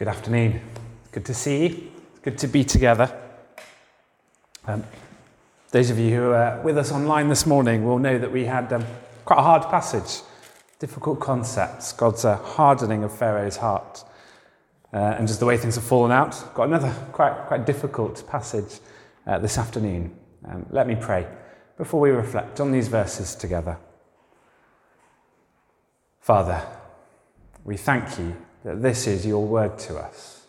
Good afternoon. Good to see you. Good to be together. Um, those of you who are with us online this morning will know that we had um, quite a hard passage, difficult concepts, God's uh, hardening of Pharaoh's heart, uh, and just the way things have fallen out. Got another quite, quite difficult passage uh, this afternoon. Um, let me pray before we reflect on these verses together. Father, we thank you that this is your word to us.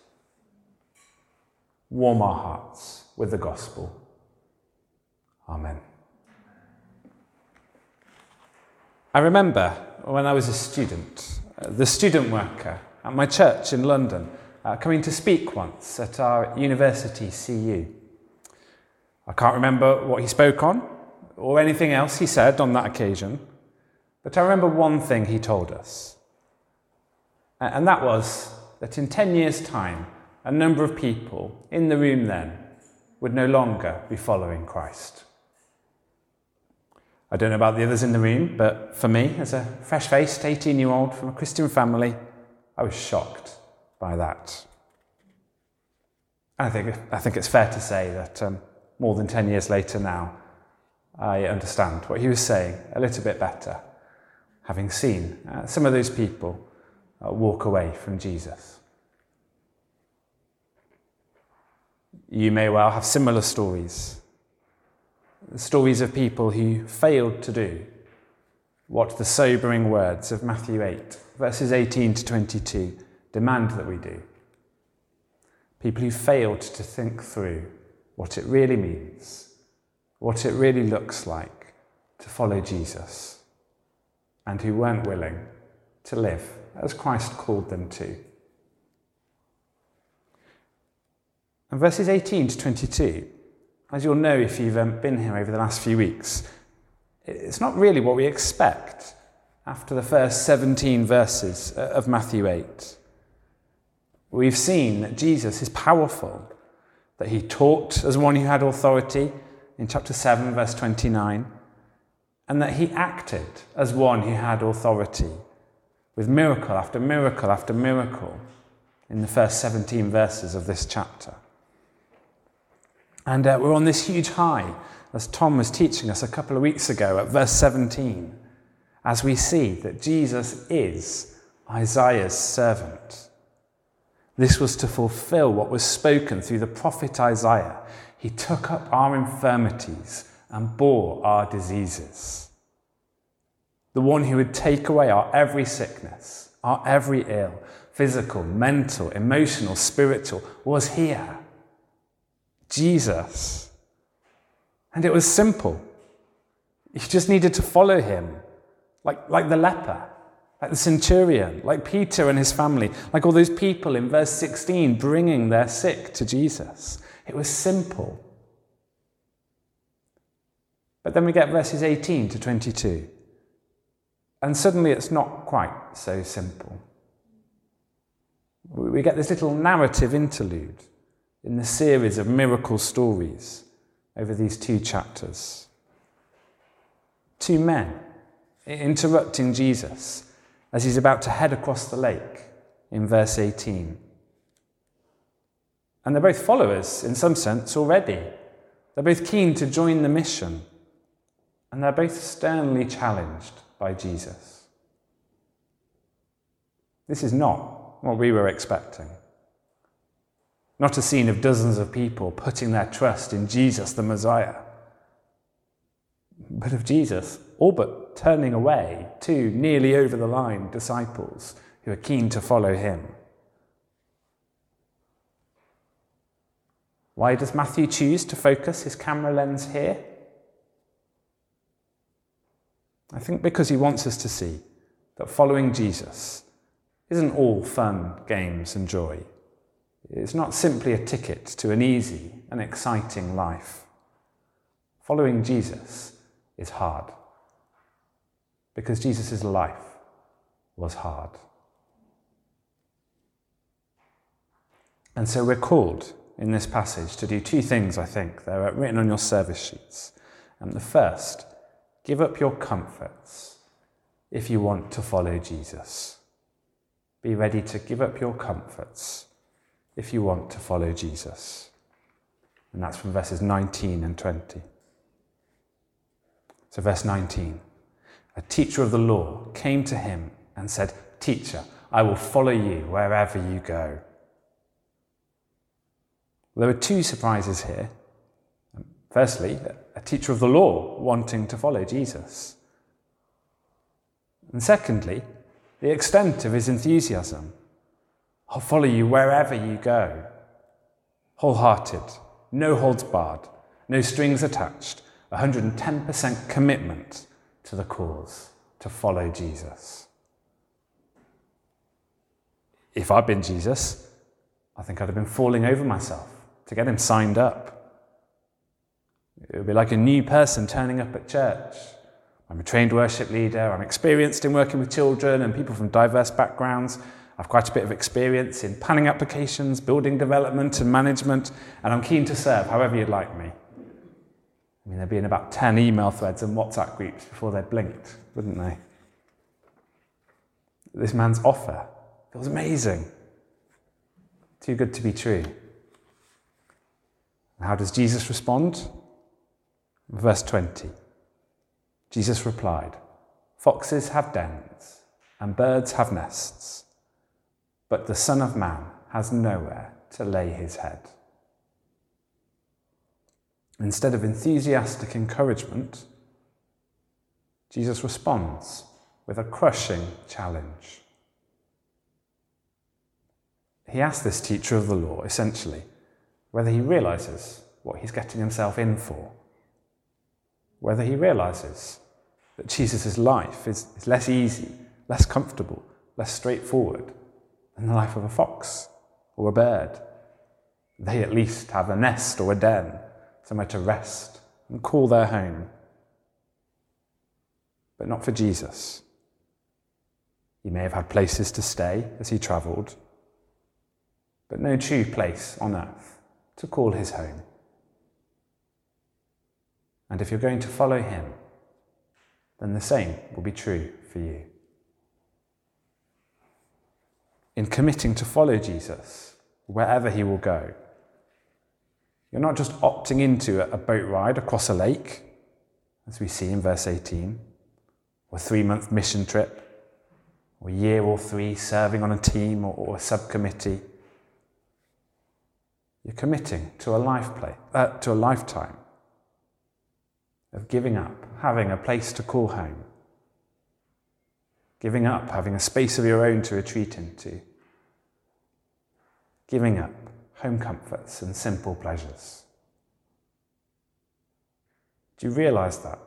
Warm our hearts with the gospel. Amen. I remember when I was a student, uh, the student worker at my church in London, uh, coming to speak once at our university CU. I can't remember what he spoke on or anything else he said on that occasion, but I remember one thing he told us. And that was that in 10 years' time, a number of people in the room then would no longer be following Christ. I don't know about the others in the room, but for me, as a fresh faced 18 year old from a Christian family, I was shocked by that. I think, I think it's fair to say that um, more than 10 years later now, I understand what he was saying a little bit better, having seen uh, some of those people Uh, walk away from Jesus. You may well have similar stories stories of people who failed to do what the sobering words of Matthew 8, verses 18 to 22, demand that we do. People who failed to think through what it really means, what it really looks like to follow Jesus, and who weren't willing to live as Christ called them to. And verses 18 to 22 as you'll know if you've um, been here over the last few weeks, it's not really what we expect after the first 17 verses uh, of Matthew 8. We've seen that Jesus is powerful, that he taught as one who had authority in chapter 7, verse 29, and that he acted as one who had authority with miracle after miracle after miracle in the first 17 verses of this chapter. And uh, we're on this huge high, as Tom was teaching us a couple of weeks ago at verse 17, as we see that Jesus is Isaiah's servant. This was to fulfill what was spoken through the prophet Isaiah. He took up our infirmities and bore our diseases. The one who would take away our every sickness, our every ill, physical, mental, emotional, spiritual, was here. Jesus. And it was simple. You just needed to follow him, like, like the leper, like the centurion, like Peter and his family, like all those people in verse 16 bringing their sick to Jesus. It was simple. But then we get verses 18 to 22. And suddenly it's not quite so simple. We get this little narrative interlude in the series of miracle stories over these two chapters. Two men interrupting Jesus as he's about to head across the lake in verse 18. And they're both followers in some sense already. They're both keen to join the mission, and they're both sternly challenged by Jesus. This is not what we were expecting. Not a scene of dozens of people putting their trust in Jesus, the Messiah, but of Jesus, all but turning away two nearly over the line disciples who are keen to follow him. Why does Matthew choose to focus his camera lens here? I think because he wants us to see that following Jesus isn't all fun, games, and joy. It's not simply a ticket to an easy and exciting life. Following Jesus is hard because Jesus' life was hard. And so we're called in this passage to do two things, I think. They're written on your service sheets. And the first, give up your comforts if you want to follow Jesus. Be ready to give up your comforts if you want to follow Jesus. And that's from verses 19 and 20. So, verse 19 a teacher of the law came to him and said, Teacher, I will follow you wherever you go. There are two surprises here. Firstly, a teacher of the law wanting to follow Jesus. And secondly, the extent of his enthusiasm. I'll follow you wherever you go. Wholehearted, no holds barred, no strings attached, 110% commitment to the cause to follow Jesus. If I'd been Jesus, I think I'd have been falling over myself to get him signed up. It would be like a new person turning up at church. I'm a trained worship leader, I'm experienced in working with children and people from diverse backgrounds. I've quite a bit of experience in planning applications, building development and management, and I'm keen to serve however you'd like me. I mean, there'd be in about 10 email threads and WhatsApp groups before they blinked, wouldn't they? This man's offer it was amazing. Too good to be true. how does Jesus respond? Verse 20. Jesus replied, Foxes have dens, and birds have nests, but the Son of Man has nowhere to lay his head. Instead of enthusiastic encouragement, Jesus responds with a crushing challenge. He asks this teacher of the law, essentially, whether he realizes what he's getting himself in for, whether he realizes that Jesus' life is, is less easy, less comfortable, less straightforward than the life of a fox or a bird. They at least have a nest or a den somewhere to rest and call their home. But not for Jesus. He may have had places to stay as he travelled, but no true place on earth to call his home. And if you're going to follow him, then the same will be true for you. In committing to follow Jesus, wherever he will go, you're not just opting into a boat ride across a lake, as we see in verse 18, or a three month mission trip, or a year or three serving on a team or, or a subcommittee. You're committing to a life play, uh, to a lifetime of giving up, having a place to call home, giving up, having a space of your own to retreat into, giving up home comforts and simple pleasures. Do you realize that?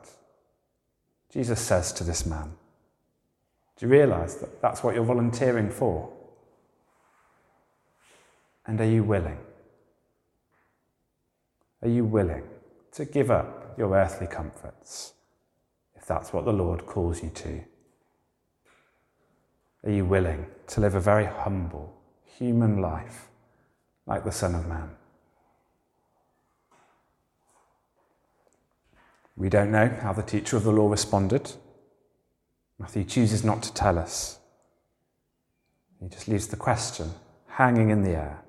Jesus says to this man, Do you realize that that's what you're volunteering for? And are you willing? Are you willing to give up your earthly comforts if that's what the Lord calls you to? Are you willing to live a very humble human life like the Son of Man. We don't know how the teacher of the law responded. Matthew chooses not to tell us. He just leaves the question hanging in the air,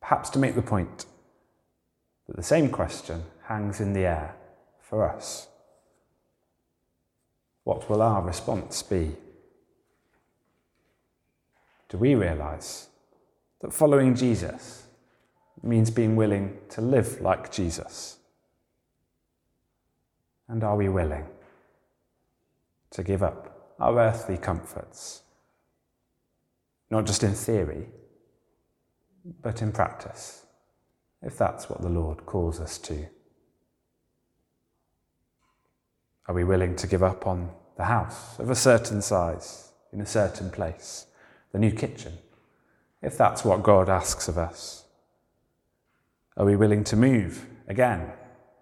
perhaps to make the point that the same question hangs in the air for us. What will our response be? Do we realise that following Jesus means being willing to live like Jesus. And are we willing to give up our earthly comforts? Not just in theory, but in practice, if that's what the Lord calls us to. Are we willing to give up on the house of a certain size in a certain place, the new kitchen, if that's what God asks of us? Are we willing to move again,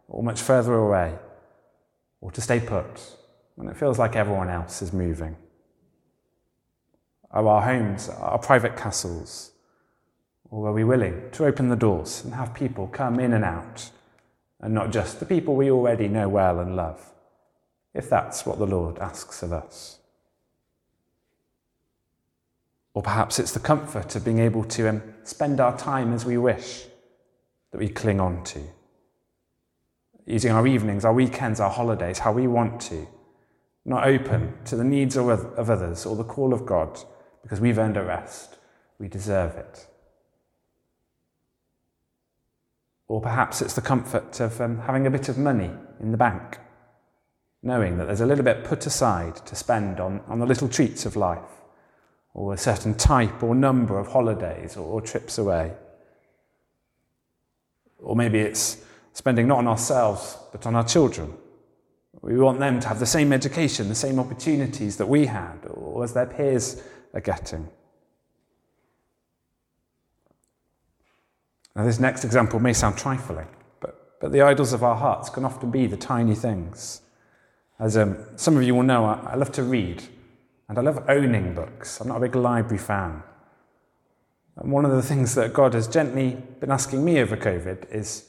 or much further away, or to stay put when it feels like everyone else is moving? Are our homes our private castles, or are we willing to open the doors and have people come in and out, and not just the people we already know well and love, if that's what the Lord asks of us? Or perhaps it's the comfort of being able to um, spend our time as we wish that we cling on to. Using our evenings, our weekends, our holidays, how we want to. Not open to the needs of, others or the call of God because we've earned a rest. We deserve it. Or perhaps it's the comfort of um, having a bit of money in the bank, knowing that there's a little bit put aside to spend on, on the little treats of life, or a certain type or number of holidays or, or trips away. Or maybe it's spending not on ourselves, but on our children. We want them to have the same education, the same opportunities that we had, or as their peers are getting. Now, this next example may sound trifling, but, but the idols of our hearts can often be the tiny things. As um, some of you will know, I, I love to read, and I love owning books. I'm not a big library fan. And one of the things that God has gently been asking me over COVID is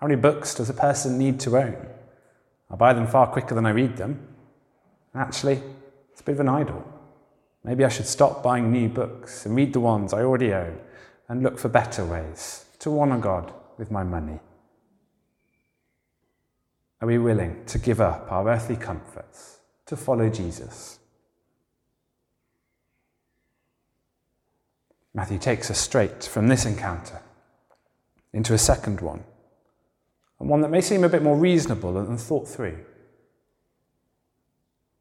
how many books does a person need to own? I buy them far quicker than I read them. Actually, it's a bit of an idol. Maybe I should stop buying new books and read the ones I already own and look for better ways to honour God with my money? Are we willing to give up our earthly comforts to follow Jesus? Matthew takes us straight from this encounter into a second one, and one that may seem a bit more reasonable and thought through,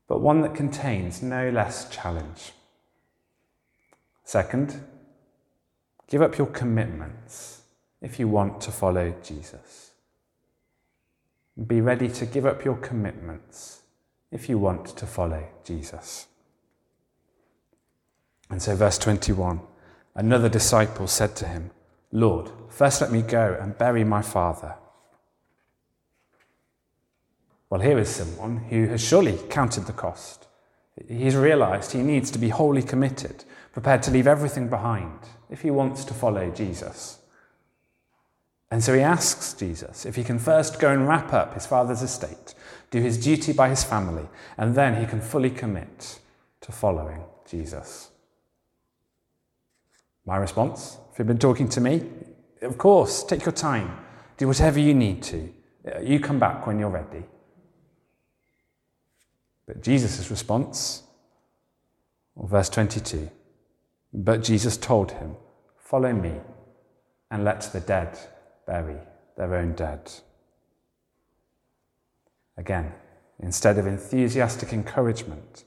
but one that contains no less challenge. Second, give up your commitments if you want to follow Jesus. Be ready to give up your commitments if you want to follow Jesus. And so, verse 21 another disciple said to him, Lord, first let me go and bury my father. Well, here is someone who has surely counted the cost. He's realized he needs to be wholly committed, prepared to leave everything behind if he wants to follow Jesus. And so he asks Jesus if he can first go and wrap up his father's estate, do his duty by his family, and then he can fully commit to following Jesus. My response, if you've been talking to me, of course, take your time, do whatever you need to. Uh, you come back when you're ready. But Jesus' response, or verse 22, but Jesus told him, Follow me and let the dead bury their own dead. Again, instead of enthusiastic encouragement,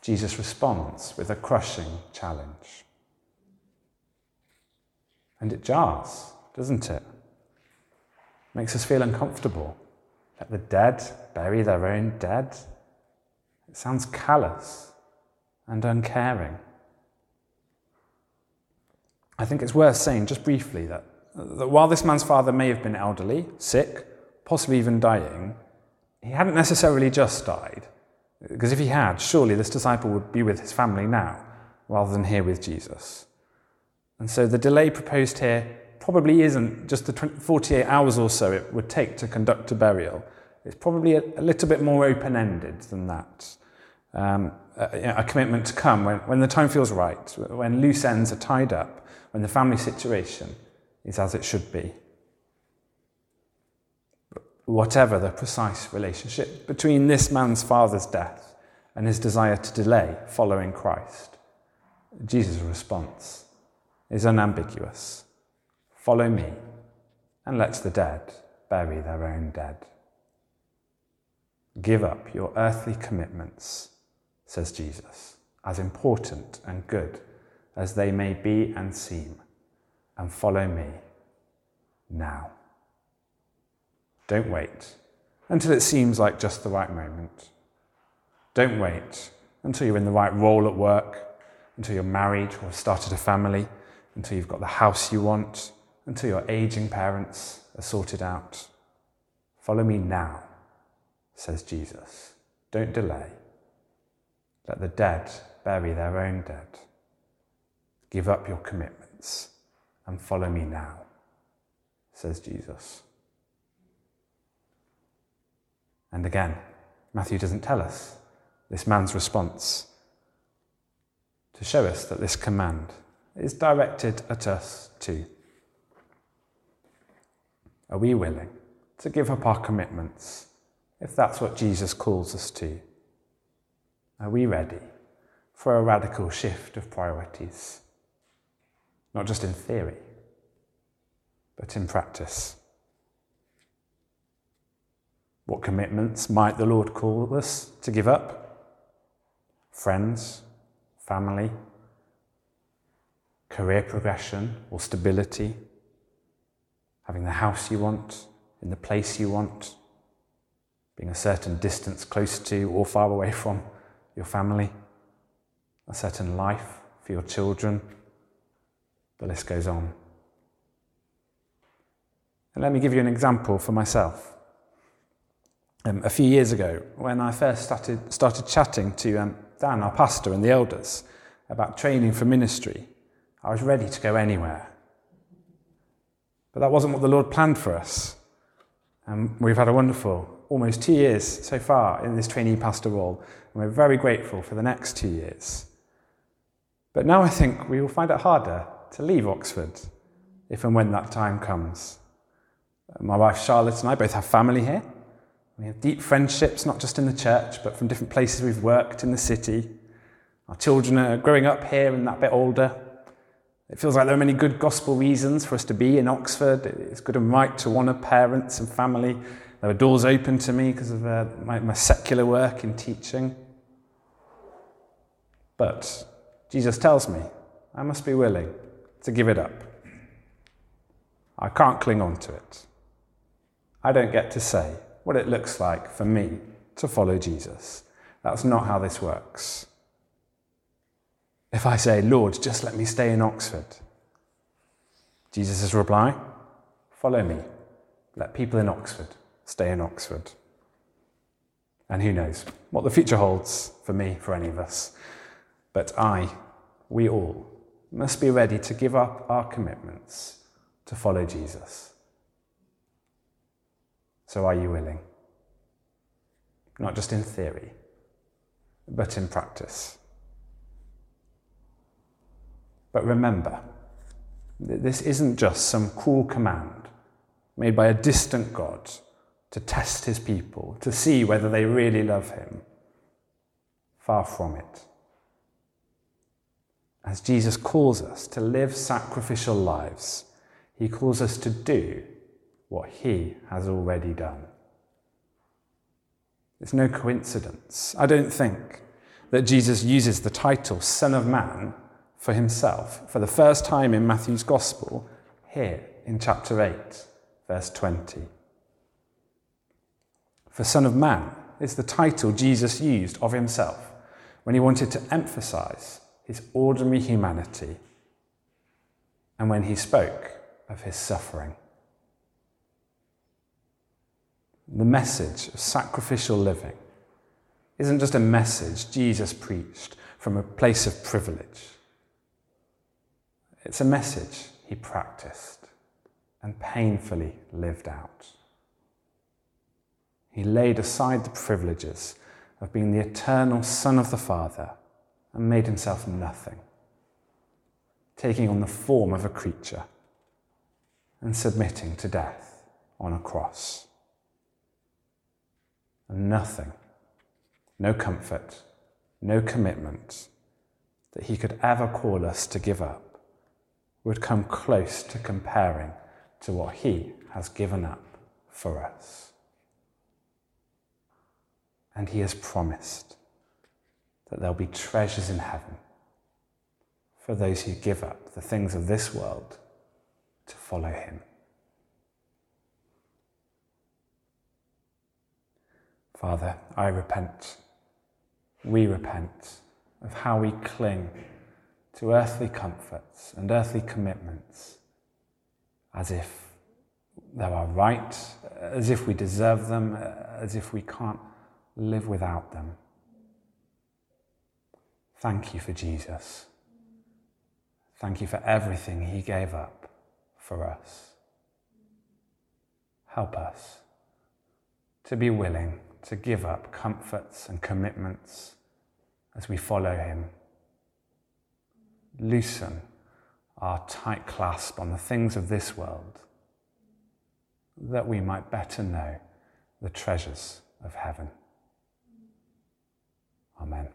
Jesus responds with a crushing challenge. And it jars, doesn't it? Makes us feel uncomfortable. Let the dead bury their own dead. It sounds callous and uncaring. I think it's worth saying just briefly that that while this man's father may have been elderly, sick, possibly even dying, he hadn't necessarily just died. Because if he had, surely this disciple would be with his family now, rather than here with Jesus. And so the delay proposed here probably isn't just the 48 hours or so it would take to conduct a burial. It's probably a, a little bit more open ended than that. Um, a, a, commitment to come when, when the time feels right, when loose ends are tied up, when the family situation is as it should be. Whatever the precise relationship between this man's father's death and his desire to delay following Christ, Jesus' response is unambiguous Follow me and let the dead bury their own dead. Give up your earthly commitments, says Jesus, as important and good as they may be and seem and follow me now. Don't wait until it seems like just the right moment. Don't wait until you're in the right role at work, until you're married or have started a family, until you've got the house you want, until your aging parents are sorted out. Follow me now, says Jesus. Don't delay. Let the dead bury their own dead. Give up your commitments and follow me now, says Jesus. And again, Matthew doesn't tell us this man's response to show us that this command is directed at us too. Are we willing to give up our commitments if that's what Jesus calls us to? Are we ready for a radical shift of priorities? Not just in theory, but in practice. What commitments might the Lord call us to give up? Friends, family, career progression or stability, having the house you want, in the place you want, being a certain distance close to or far away from your family, a certain life for your children. The list goes on. And let me give you an example for myself. Um, a few years ago, when I first started, started chatting to um, Dan, our pastor, and the elders about training for ministry, I was ready to go anywhere. But that wasn't what the Lord planned for us. And we've had a wonderful almost two years so far in this trainee pastor role, and we're very grateful for the next two years. But now I think we will find it harder to leave Oxford if and when that time comes. My wife Charlotte and I both have family here. We have deep friendships, not just in the church, but from different places we've worked in the city. Our children are growing up here and that bit older. It feels like there are many good gospel reasons for us to be in Oxford. It's good and right to honour parents and family. There are doors open to me because of uh, my, my secular work in teaching. But Jesus tells me I must be willing to give it up. I can't cling on to it. I don't get to say what it looks like for me to follow Jesus. That's not how this works. If I say, Lord, just let me stay in Oxford, Jesus' reply, follow me. Let people in Oxford stay in Oxford. And who knows what the future holds for me, for any of us. But I, we all, must be ready to give up our commitments to follow Jesus. So, are you willing? Not just in theory, but in practice. But remember, this isn't just some cruel command made by a distant God to test his people, to see whether they really love him. Far from it. As Jesus calls us to live sacrificial lives, he calls us to do what he has already done. It's no coincidence, I don't think, that Jesus uses the title Son of Man for himself for the first time in Matthew's Gospel here in chapter 8, verse 20. For Son of Man is the title Jesus used of himself when he wanted to emphasize his ordinary humanity and when he spoke of his suffering. The message of sacrificial living isn't just a message Jesus preached from a place of privilege. It's a message he practiced and painfully lived out. He laid aside the privileges of being the eternal Son of the Father and made himself nothing, taking on the form of a creature and submitting to death on a cross. And nothing, no comfort, no commitment that he could ever call us to give up would come close to comparing to what he has given up for us. And he has promised that there'll be treasures in heaven for those who give up the things of this world to follow him. Father, I repent. We repent of how we cling to earthly comforts and earthly commitments as if they're right, as if we deserve them, as if we can't live without them. Thank you for Jesus. Thank you for everything he gave up for us. Help us to be willing to give up comforts and commitments as we follow him. Loosen our tight clasp on the things of this world that we might better know the treasures of heaven. Amen.